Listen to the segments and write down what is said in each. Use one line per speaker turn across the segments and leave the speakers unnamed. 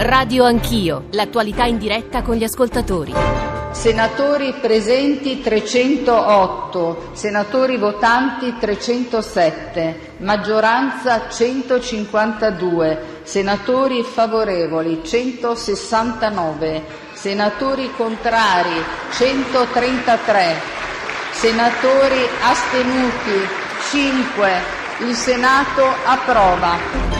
Radio Anch'io, l'attualità in diretta con gli ascoltatori.
Senatori presenti 308, senatori votanti 307, maggioranza 152, senatori favorevoli 169, senatori contrari 133, senatori astenuti 5. Il Senato approva.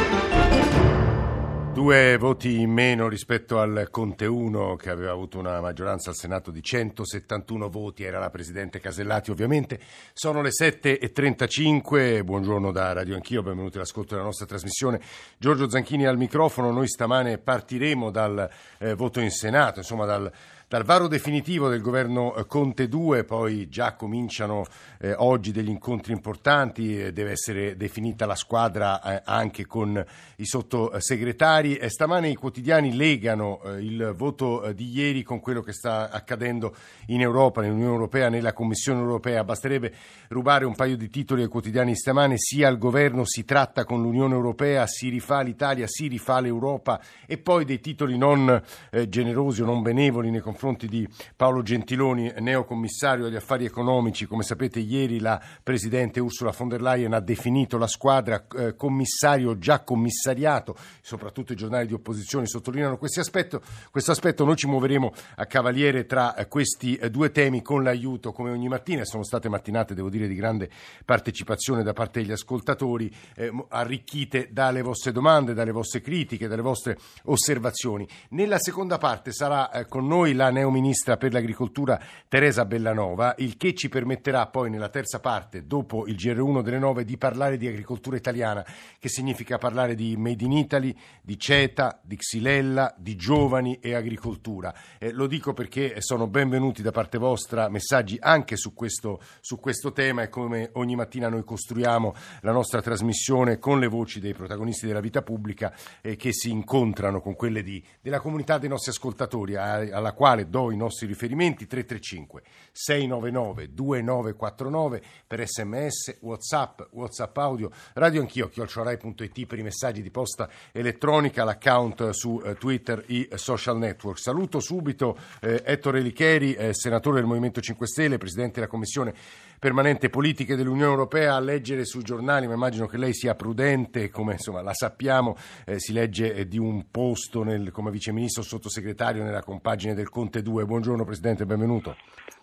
Due voti in meno rispetto al Conte 1 che aveva avuto una maggioranza al Senato di 171 voti, era la Presidente Casellati ovviamente. Sono le 7.35, buongiorno da Radio Anch'io, benvenuti all'ascolto della nostra trasmissione. Giorgio Zanchini al microfono, noi stamane partiremo dal eh, voto in Senato, insomma dal dal varo definitivo del governo eh, Conte 2, poi già cominciano eh, oggi degli incontri importanti, eh, deve essere definita la squadra eh, anche con i sottosegretari. E stamane i quotidiani legano eh, il voto eh, di ieri con quello che sta accadendo in Europa, nell'Unione Europea, nella Commissione Europea. Basterebbe rubare un paio di titoli ai quotidiani stamane, sia al governo si tratta con l'Unione Europea, si rifà l'Italia, si rifà l'Europa e poi dei titoli non generosi o non benevoli nei confronti confronti di Paolo Gentiloni, neocommissario agli affari economici. Come sapete ieri la Presidente Ursula von der Leyen ha definito la squadra eh, commissario già commissariato, soprattutto i giornali di opposizione sottolineano questo aspetto. Questo aspetto noi ci muoveremo a cavaliere tra eh, questi eh, due temi con l'aiuto, come ogni mattina, sono state mattinate, devo dire, di grande partecipazione da parte degli ascoltatori, eh, arricchite dalle vostre domande, dalle vostre critiche, dalle vostre osservazioni. Nella seconda parte sarà eh, con noi la neoministra per l'agricoltura Teresa Bellanova, il che ci permetterà poi nella terza parte, dopo il GR1 delle 9, di parlare di agricoltura italiana, che significa parlare di Made in Italy, di CETA, di Xylella, di giovani e agricoltura. Eh, lo dico perché sono benvenuti da parte vostra messaggi anche su questo, su questo tema e come ogni mattina noi costruiamo la nostra trasmissione con le voci dei protagonisti della vita pubblica eh, che si incontrano con quelle di, della comunità dei nostri ascoltatori, alla quale quale do i nostri riferimenti 335 699 2949 per sms, whatsapp, whatsapp audio, radio anch'io, chiocciorai.it per i messaggi di posta elettronica, l'account su eh, Twitter, i social network. Saluto subito eh, Ettore Licheri, eh, senatore del Movimento 5 Stelle, presidente della Commissione permanente politiche dell'Unione Europea a leggere sui giornali, ma immagino che lei sia prudente, come insomma, la sappiamo, eh, si legge eh, di un posto nel, come viceministro sottosegretario nella compagine del Conte 2. Buongiorno Presidente, benvenuto.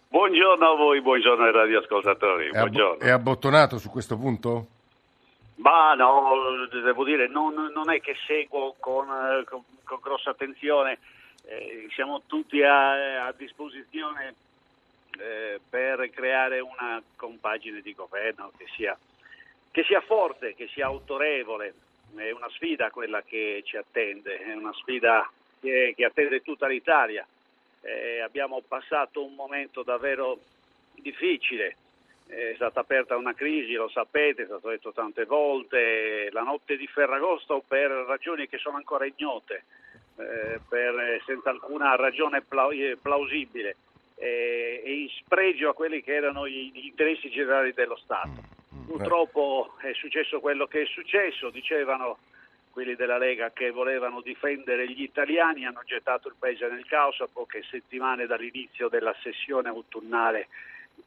Buongiorno a voi, buongiorno ai radioascoltatori.
È, abbo- è abbottonato su questo punto?
Ma no, devo dire, non, non è che seguo con, con, con grossa attenzione, eh, siamo tutti a, a disposizione eh, per creare una compagine di governo che sia, che sia forte, che sia autorevole. È una sfida quella che ci attende, è una sfida che, che attende tutta l'Italia. Eh, abbiamo passato un momento davvero difficile, è stata aperta una crisi, lo sapete, è stato detto tante volte, la notte di Ferragosto per ragioni che sono ancora ignote, eh, per, senza alcuna ragione plausibile eh, e in spregio a quelli che erano gli interessi generali dello Stato. Mm, mm, Purtroppo è successo quello che è successo, dicevano quelli della Lega che volevano difendere gli italiani, hanno gettato il paese nel caos a poche settimane dall'inizio della sessione autunnale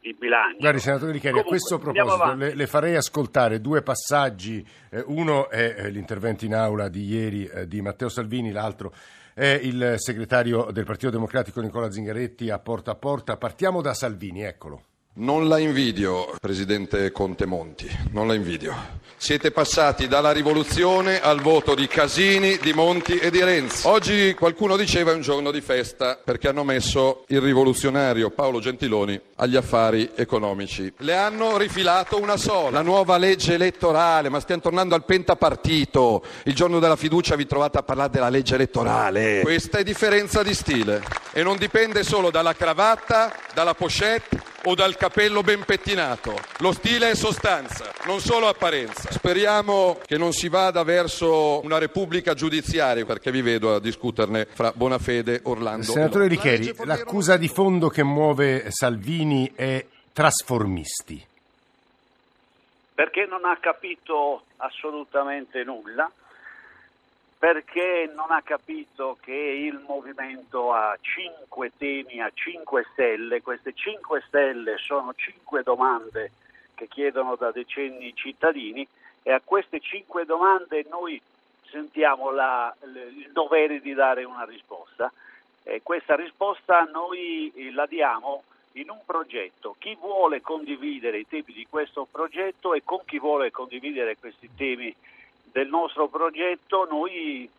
di bilancio.
Guardi, senatore Richeri, a questo proposito le, le, farei ascoltare due passaggi. Eh, uno è eh, l'intervento in aula di ieri eh, di Matteo Salvini, l'altro è il segretario del Partito Democratico Nicola Zingaretti a porta a porta. Partiamo da Salvini, eccolo.
Non la invidio, Presidente Conte Monti, non la invidio. Siete passati dalla rivoluzione al voto di Casini, di Monti e di Renzi. Oggi qualcuno diceva è un giorno di festa perché hanno messo il rivoluzionario Paolo Gentiloni agli affari economici. Le hanno rifilato una sola, la nuova legge elettorale, ma stiamo tornando al pentapartito. Il giorno della fiducia vi trovate a parlare della legge elettorale. Questa è differenza di stile e non dipende solo dalla cravatta, dalla pochette o dal capello ben pettinato. Lo stile è sostanza, non solo apparenza. Speriamo che non si vada verso una repubblica giudiziaria, perché vi vedo a discuterne fra Bonafede, Orlando.
Senatore Richeri, l'accusa di fondo che muove Salvini è trasformisti.
Perché non ha capito assolutamente nulla perché non ha capito che il movimento ha cinque temi, ha cinque stelle, queste cinque stelle sono cinque domande che chiedono da decenni i cittadini e a queste cinque domande noi sentiamo la, il dovere di dare una risposta. E questa risposta noi la diamo in un progetto. Chi vuole condividere i temi di questo progetto e con chi vuole condividere questi temi del nostro progetto, noi,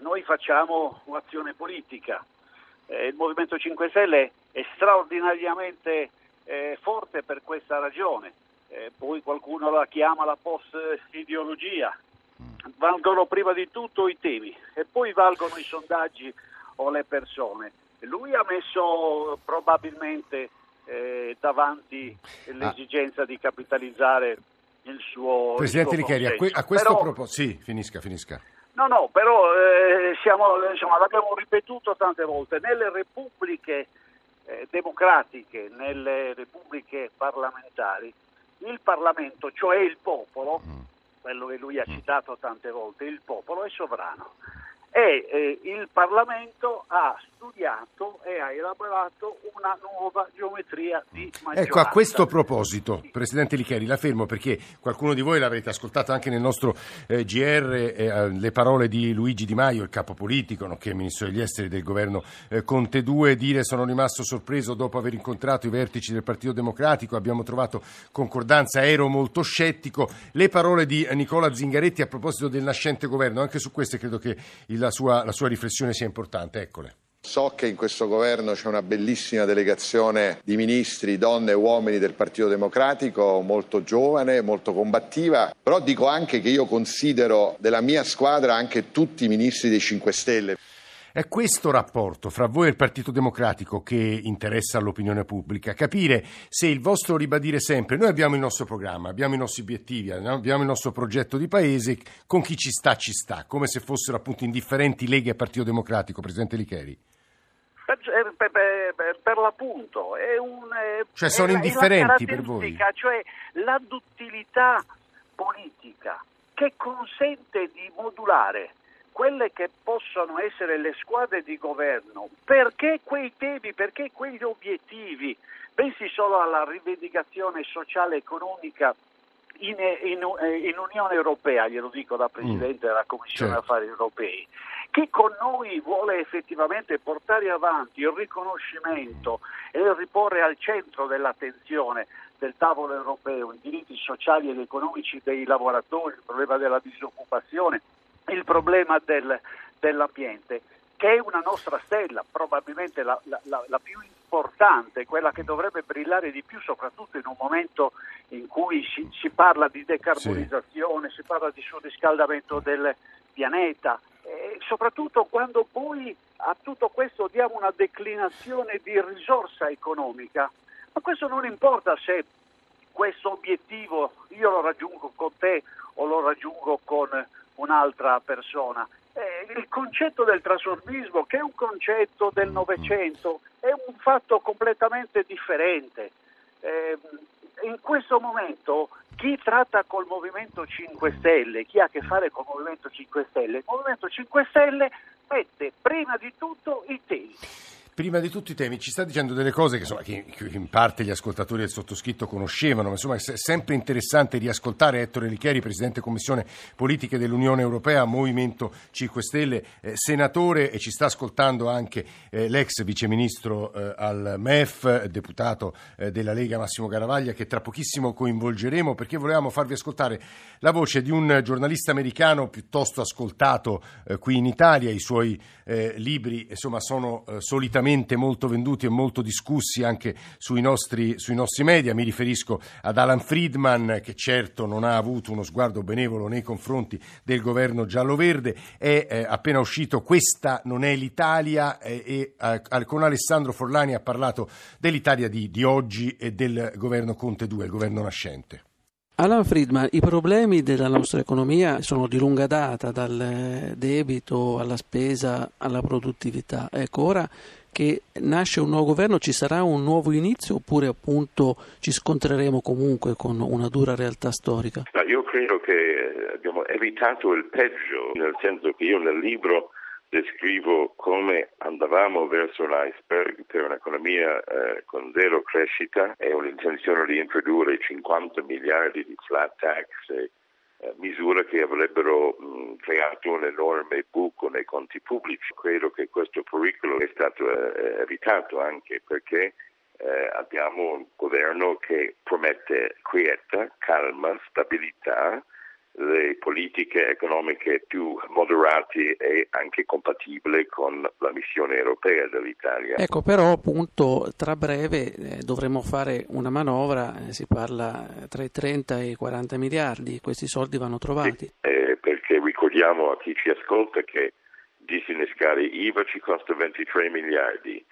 noi facciamo un'azione politica. Eh, il Movimento 5 Stelle è straordinariamente eh, forte per questa ragione. Eh, poi qualcuno la chiama la post-ideologia. Valgono prima di tutto i temi e poi valgono i sondaggi o le persone. Lui ha messo probabilmente eh, davanti l'esigenza ah. di capitalizzare il suo
Presidente
il
suo que- a, questo proposito, sì, finisca, finisca.
No, no, però eh, siamo, insomma, l'abbiamo ripetuto tante volte, nelle repubbliche eh, democratiche, nelle repubbliche parlamentari, il Parlamento, cioè il popolo, mm. quello che lui ha mm. citato tante volte, il popolo è sovrano e eh, il Parlamento ha studiato e ha elaborato una nuova geometria di maggioranza.
Ecco, a questo proposito, Presidente Licheri, la fermo perché qualcuno di voi l'avrete ascoltato anche nel nostro eh, GR, eh, le parole di Luigi Di Maio, il capo politico, nonché Ministro degli Esteri del governo eh, Conte 2, dire sono rimasto sorpreso dopo aver incontrato i vertici del Partito Democratico, abbiamo trovato concordanza, ero molto scettico. Le parole di Nicola Zingaretti a proposito del nascente governo, anche su queste credo che il la sua, la sua riflessione sia importante. Eccole.
So che in questo governo c'è una bellissima delegazione di ministri, donne e uomini del Partito Democratico, molto giovane, molto combattiva, però dico anche che io considero della mia squadra anche tutti i ministri dei 5 Stelle.
È questo rapporto fra voi e il Partito Democratico che interessa all'opinione pubblica, capire se il vostro ribadire sempre, noi abbiamo il nostro programma, abbiamo i nostri obiettivi, abbiamo il nostro progetto di paese, con chi ci sta ci sta, come se fossero appunto indifferenti leghe al Partito Democratico, Presidente Licheri.
Per, per, per, per l'appunto, è un...
Cioè sono è, indifferenti per voi?
Cioè la duttilità politica che consente di modulare quelle che possono essere le squadre di governo, perché quei temi, perché quegli obiettivi, pensi solo alla rivendicazione sociale e economica in, in, in, Unione Europea, glielo dico da Presidente mm. della Commissione certo. Affari Europei, chi con noi vuole effettivamente portare avanti il riconoscimento e riporre al centro dell'attenzione del tavolo europeo i diritti sociali ed economici dei lavoratori, il problema della disoccupazione, il problema del, dell'ambiente, che è una nostra stella, probabilmente la, la, la, più importante, quella che dovrebbe brillare di più, soprattutto in un momento in cui si, si parla di decarbonizzazione, sì. si parla di surriscaldamento del pianeta, e soprattutto quando poi a tutto questo diamo una declinazione di risorsa economica. Ma questo non importa se questo obiettivo io lo raggiungo con te o lo raggiungo con un'altra persona. Eh, il concetto del trasformismo, che è un concetto del Novecento, è un fatto completamente differente. Eh, in questo momento chi tratta col Movimento 5 Stelle, chi ha a che fare col Movimento 5 Stelle, il Movimento 5 Stelle mette prima di tutto i temi
prima di tutti i temi, ci sta dicendo delle cose che, insomma, che, in parte gli ascoltatori del sottoscritto conoscevano, ma insomma è sempre interessante riascoltare Ettore Licheri, Presidente Commissione Politiche dell'Unione Europea, Movimento 5 Stelle, eh, senatore e ci sta ascoltando anche eh, l'ex viceministro eh, al MEF, deputato eh, della Lega Massimo Garavaglia, che tra pochissimo coinvolgeremo perché volevamo farvi ascoltare la voce di un giornalista americano piuttosto ascoltato eh, qui in Italia, i suoi eh, libri insomma sono solitamente sicuramente molto venduti e molto discussi anche sui nostri, sui nostri media. Mi riferisco ad Alan Friedman, che certo non ha avuto uno sguardo benevolo nei confronti del governo giallo-verde. È eh, appena uscito Questa non è l'Italia eh, e eh, con Alessandro Forlani ha parlato dell'Italia di, di oggi e del governo Conte 2, il governo nascente.
Alan Friedman, i problemi della nostra economia sono di lunga data, dal debito alla spesa alla produttività. Ecco, ora che nasce un nuovo governo ci sarà un nuovo inizio oppure appunto ci scontreremo comunque con una dura realtà storica?
No, io credo che abbiamo evitato il peggio, nel senso che io nel libro descrivo come andavamo verso l'iceberg per un'economia eh, con zero crescita e un'intenzione di introdurre 50 miliardi di flat tax e eh, misure che avrebbero mh, creato un enorme buco nei conti pubblici. Credo che questo pericolo è stato eh, evitato anche perché eh, abbiamo un governo che promette quieta, calma, stabilità, le politiche economiche più moderate e anche compatibili con la missione europea dell'Italia.
Ecco, però appunto tra breve eh, dovremo fare una manovra, eh, si parla tra i 30 e i 40 miliardi, questi soldi vanno trovati.
Sì, eh, perché ricordiamo a chi ci ascolta che disinnescare IVA ci costa 23 miliardi.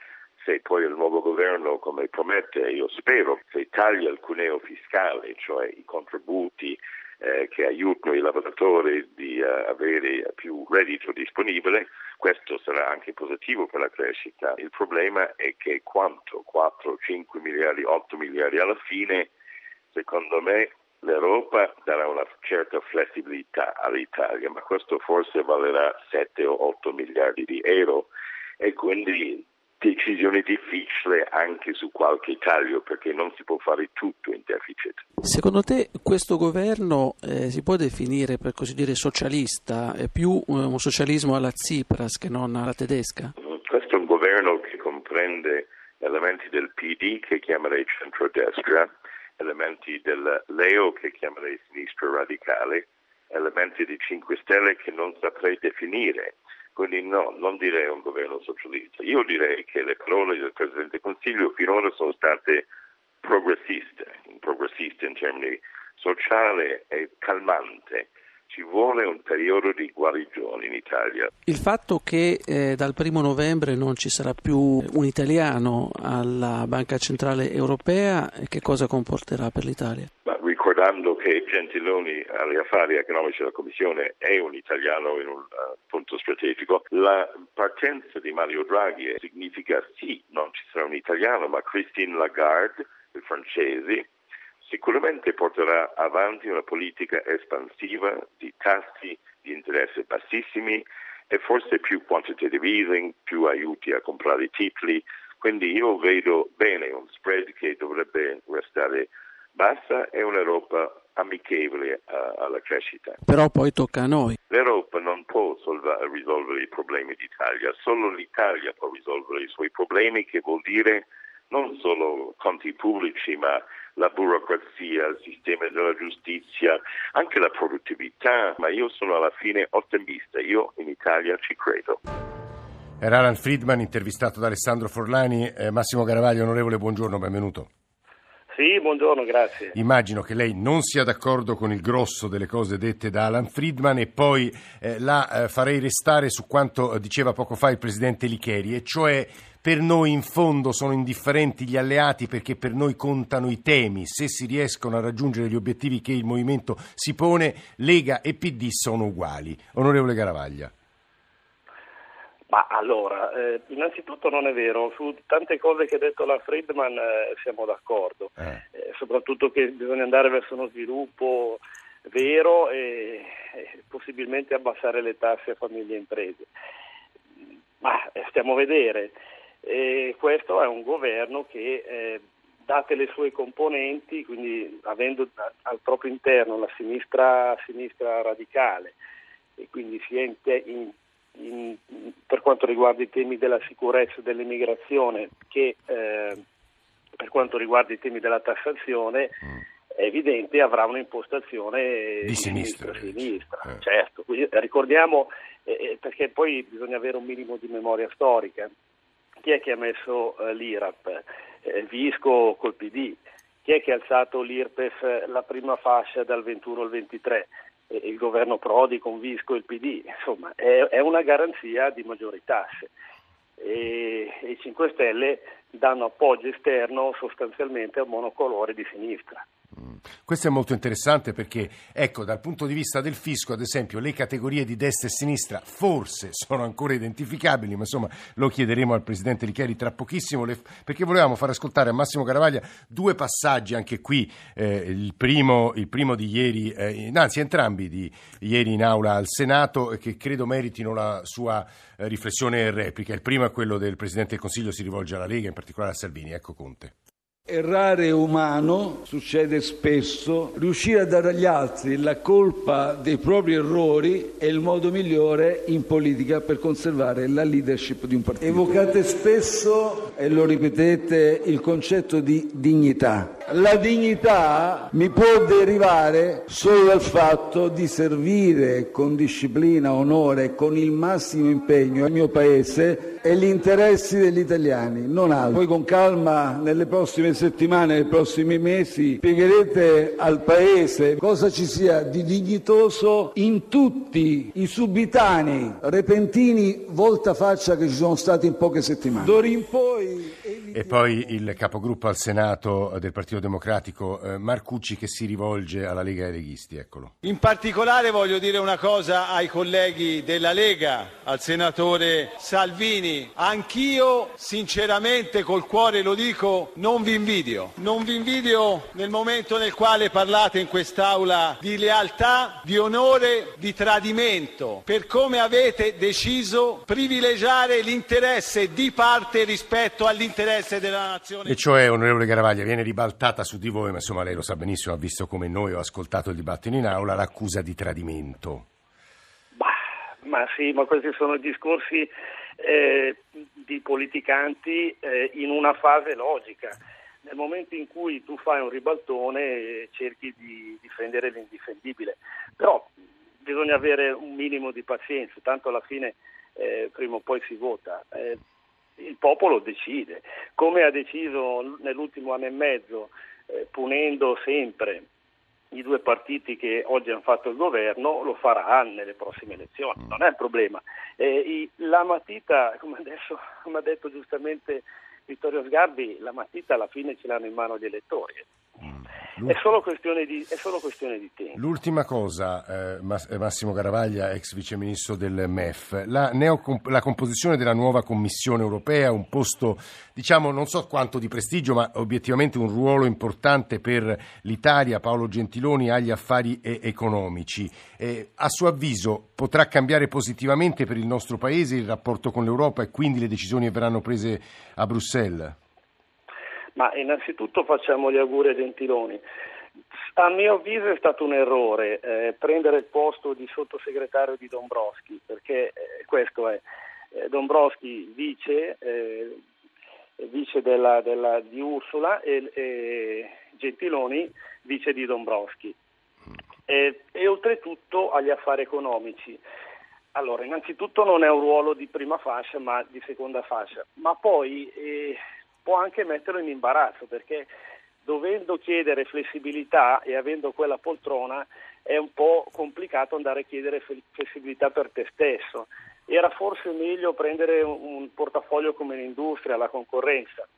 Se poi il nuovo governo, come promette, io spero, se taglia il cuneo fiscale, cioè i contributi, eh, che aiutano i lavoratori di uh, avere più reddito disponibile, questo sarà anche positivo per la crescita. Il problema è che quanto? 4, 5 miliardi, 8 miliardi alla fine, secondo me l'Europa darà una certa flessibilità all'Italia, ma questo forse valerà 7 o 8 miliardi di euro e quindi decisione difficile anche su qualche taglio perché non si può fare tutto in deficit.
Secondo te questo governo eh, si può definire per così dire socialista, è più eh, un socialismo alla Tsipras che non alla tedesca?
Questo è un governo che comprende elementi del PD che chiamerei centrodestra, elementi del Leo che chiamerei sinistra radicale, elementi di 5 Stelle che non saprei definire quindi no, non direi un governo socialista. Io direi che le parole del Presidente del Consiglio finora sono state progressiste, progressiste in termini sociali e calmante. Ci vuole un periodo di guarigione in Italia.
Il fatto che eh, dal primo novembre non ci sarà più un italiano alla Banca Centrale Europea, che cosa comporterà per l'Italia?
Ricordando che Gentiloni agli affari economici della Commissione è un italiano in un uh, punto strategico, la partenza di Mario Draghi significa sì, non ci sarà un italiano, ma Christine Lagarde, il francese, sicuramente porterà avanti una politica espansiva di tassi di interesse bassissimi e forse più quantitative easing, più aiuti a comprare titoli. Quindi io vedo bene un spread che dovrebbe restare bassa è un'Europa amichevole uh, alla crescita.
Però poi tocca a noi.
L'Europa non può solva- risolvere i problemi d'Italia, solo l'Italia può risolvere i suoi problemi, che vuol dire non solo conti pubblici, ma la burocrazia, il sistema della giustizia, anche la produttività, ma io sono alla fine ottimista, io in Italia ci credo.
Era Alan Friedman intervistato da Alessandro Forlani. Eh, Massimo Garavaglio, onorevole, buongiorno, benvenuto.
Sì, buongiorno, grazie.
Immagino che lei non sia d'accordo con il grosso delle cose dette da Alan Friedman e poi eh, la eh, farei restare su quanto diceva poco fa il presidente Licheri, e cioè per noi in fondo sono indifferenti gli alleati perché per noi contano i temi. Se si riescono a raggiungere gli obiettivi che il movimento si pone, Lega e PD sono uguali. Onorevole Garavaglia.
Ma allora, eh, innanzitutto non è vero, su tante cose che ha detto la Friedman eh, siamo d'accordo, eh. eh. soprattutto che bisogna andare verso uno sviluppo vero e, e possibilmente abbassare le tasse a famiglie e imprese. Ma eh, stiamo a vedere, questo è un governo che eh, date le sue componenti, quindi avendo al proprio interno la sinistra, sinistra radicale e quindi sia in, te, in in, per quanto riguarda i temi della sicurezza e dell'immigrazione che eh, per quanto riguarda i temi della tassazione mm. è evidente avrà un'impostazione
di sinistra,
sinistra eh. certo. ricordiamo eh, eh, perché poi bisogna avere un minimo di memoria storica chi è che ha messo eh, l'IRAP? Eh, Visco col PD chi è che ha alzato l'IRPEF la prima fascia dal 21 al 23 il governo Prodi con Visco e il PD, insomma è, è una garanzia di maggiori tasse e, i 5 Stelle danno appoggio esterno sostanzialmente al monocolore di sinistra.
Questo è molto interessante perché, ecco, dal punto di vista del fisco, ad esempio, le categorie di destra e sinistra forse sono ancora identificabili, ma insomma lo chiederemo al Presidente Licheri tra pochissimo, perché volevamo far ascoltare a Massimo Caravaglia due passaggi anche qui, eh, il, primo, il, primo, di ieri, eh, anzi entrambi di ieri in aula al Senato, che credo meritino la sua eh, riflessione e replica. Il primo è quello del Presidente del Consiglio, si rivolge alla Lega, in particolare a Salvini. Ecco Conte.
Errare è umano, succede spesso, riuscire a dare agli altri la colpa dei propri errori è il modo migliore in politica per conservare la leadership di un partito. Evocate spesso, e lo ripetete, il concetto di dignità. La dignità mi può derivare solo dal fatto di servire con disciplina, onore, con il massimo impegno al mio paese e gli interessi degli italiani, non altro. Poi con calma nelle prossime settimane, nei prossimi mesi, spiegherete al paese cosa ci sia di dignitoso in tutti i subitanei, repentini, volta faccia che ci sono stati in poche settimane. D'ora in poi
e poi il capogruppo al Senato del Partito Democratico, eh, Marcucci, che si rivolge alla Lega dei Leghisti. Eccolo.
In particolare voglio dire una cosa ai colleghi della Lega, al senatore Salvini. Anch'io, sinceramente, col cuore lo dico, non vi invidio. Non vi invidio nel momento nel quale parlate in quest'Aula di lealtà, di onore, di tradimento, per come avete deciso privilegiare l'interesse di parte rispetto all'interesse interesse della nazione.
E cioè, onorevole Garavaglia, viene ribaltata su di voi, ma insomma lei lo sa benissimo, ha visto come noi, ho ascoltato il dibattito in aula, l'accusa di tradimento.
Bah, ma sì, ma questi sono discorsi eh, di politicanti eh, in una fase logica. Nel momento in cui tu fai un ribaltone cerchi di difendere l'indifendibile, però bisogna avere un minimo di pazienza, tanto alla fine eh, prima o poi si vota. Eh, il popolo decide, come ha deciso nell'ultimo anno e mezzo, eh, punendo sempre i due partiti che oggi hanno fatto il governo, lo farà nelle prossime elezioni, non è un problema. Eh, la matita, come, adesso, come ha detto giustamente Vittorio Sgarbi, la matita alla fine ce l'hanno in mano gli elettori. È solo, di, è solo, questione di, tempo.
L'ultima cosa, eh, Massimo Garavaglia, ex viceministro del MEF, la, neocomp- la, composizione della nuova Commissione europea, un posto, diciamo, non so quanto di prestigio, ma obiettivamente un ruolo importante per l'Italia, Paolo Gentiloni agli affari e- economici. Eh, a suo avviso potrà cambiare positivamente per il nostro Paese il rapporto con l'Europa e quindi le decisioni verranno prese a Bruxelles?
Ma innanzitutto facciamo gli auguri a Gentiloni. A mio avviso è stato un errore eh, prendere il posto di sottosegretario di Dombrowski, perché eh, questo è eh, Dombrowski vice, eh, vice della, della, di Ursula e, e, Gentiloni vice di Dombrowski. E, e oltretutto agli affari economici. Allora, innanzitutto non è un ruolo di prima fascia ma di seconda fascia, ma poi eh, può anche metterlo in imbarazzo perché dovendo chiedere flessibilità e avendo quella poltrona è un po' complicato andare a chiedere flessibilità per te stesso. Era forse meglio prendere un portafoglio come l'industria, la concorrenza.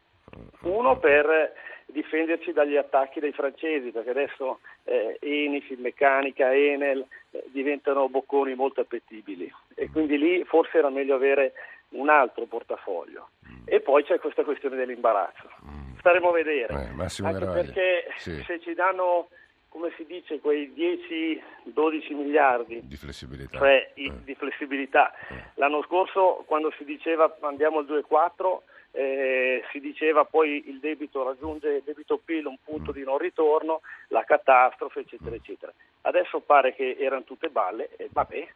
Uno per difenderci dagli attacchi dei francesi, perché adesso eh, Eni, Finmeccanica, Enel eh, diventano bocconi molto appetibili e quindi lì forse era meglio avere un altro portafoglio. E poi c'è questa questione dell'imbarazzo. Mm. Staremo a vedere, eh, anche perché sì. se ci danno, come si dice, quei 10-12 miliardi
di flessibilità,
cioè, eh. di flessibilità. Eh. l'anno scorso quando si diceva andiamo al 2,4 eh, si diceva poi il debito raggiunge il debito PIL un punto mm. di non ritorno, la catastrofe, eccetera, eccetera. Adesso pare che erano tutte balle, e vabbè,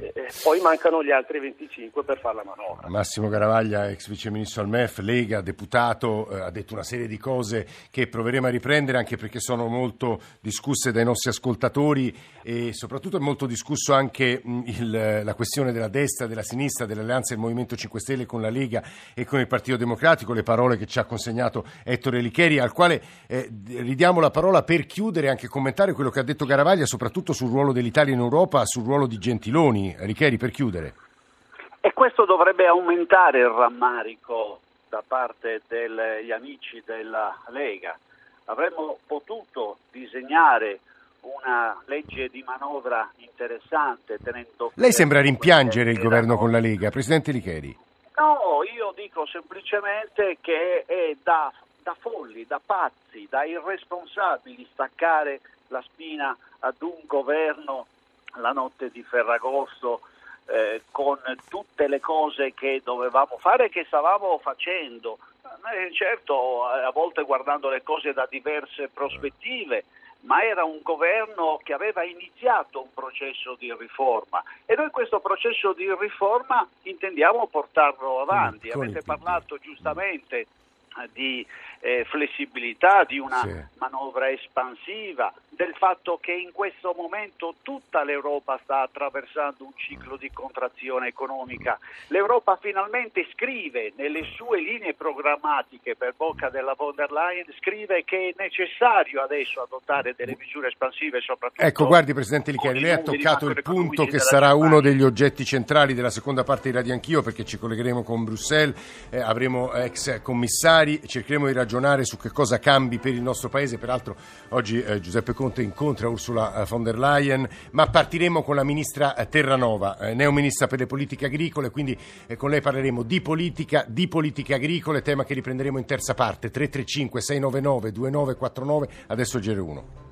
eh, eh, poi mancano gli altri 25 per fare la manovra.
Massimo Garavaglia, ex viceministro al MEF, Lega, deputato, eh, ha detto una serie di cose che proveremo a riprendere anche perché sono molto discusse dai nostri ascoltatori e soprattutto è molto discusso anche mh, il, la questione della destra, della sinistra, dell'alleanza del Movimento 5 Stelle con la Lega e con il Partito Democratico, le parole che ci ha consegnato Ettore Licheri, al quale eh, ridiamo la parola per chiudere e anche commentare quello che ha detto Garavaglia, soprattutto sul ruolo dell'Italia in Europa, sul ruolo di Gentiloni Meloni. Richeri, per chiudere.
E questo dovrebbe aumentare il rammarico da parte degli amici della Lega. avremmo potuto disegnare una legge di manovra interessante tenendo
Lei sembra rimpiangere il governo con la Lega, Presidente Licheri.
No, io dico semplicemente che è da, da folli, da pazzi, da irresponsabili staccare la spina ad un governo la notte di Ferragosto eh, con tutte le cose che dovevamo fare e che stavamo facendo. Eh, certo, a volte guardando le cose da diverse prospettive, ma era un governo che aveva iniziato un processo di riforma e noi questo processo di riforma intendiamo portarlo avanti. Avete parlato giustamente eh, di eh, flessibilità, di una sì. manovra espansiva, del fatto che in questo momento tutta l'Europa sta attraversando un ciclo di contrazione economica. L'Europa finalmente scrive nelle sue linee programmatiche per bocca della von der Leyen, scrive che è necessario adesso adottare delle misure espansive soprattutto.
Ecco, guardi Presidente Licheri, lei ha toccato il punto che sarà Germania. uno degli oggetti centrali della seconda parte di Radio Anch'io perché ci collegheremo con Bruxelles, eh, avremo ex commissari, cercheremo di ragionare su che cosa cambi per il nostro Paese, peraltro oggi eh, Giuseppe Conte incontra Ursula eh, von der Leyen, ma partiremo con la ministra eh, Terranova, eh, neoministra per le politiche agricole, quindi con lei parleremo di politica, di politiche agricole, tema che riprenderemo in terza parte, 335 699 2949, adesso il GR1.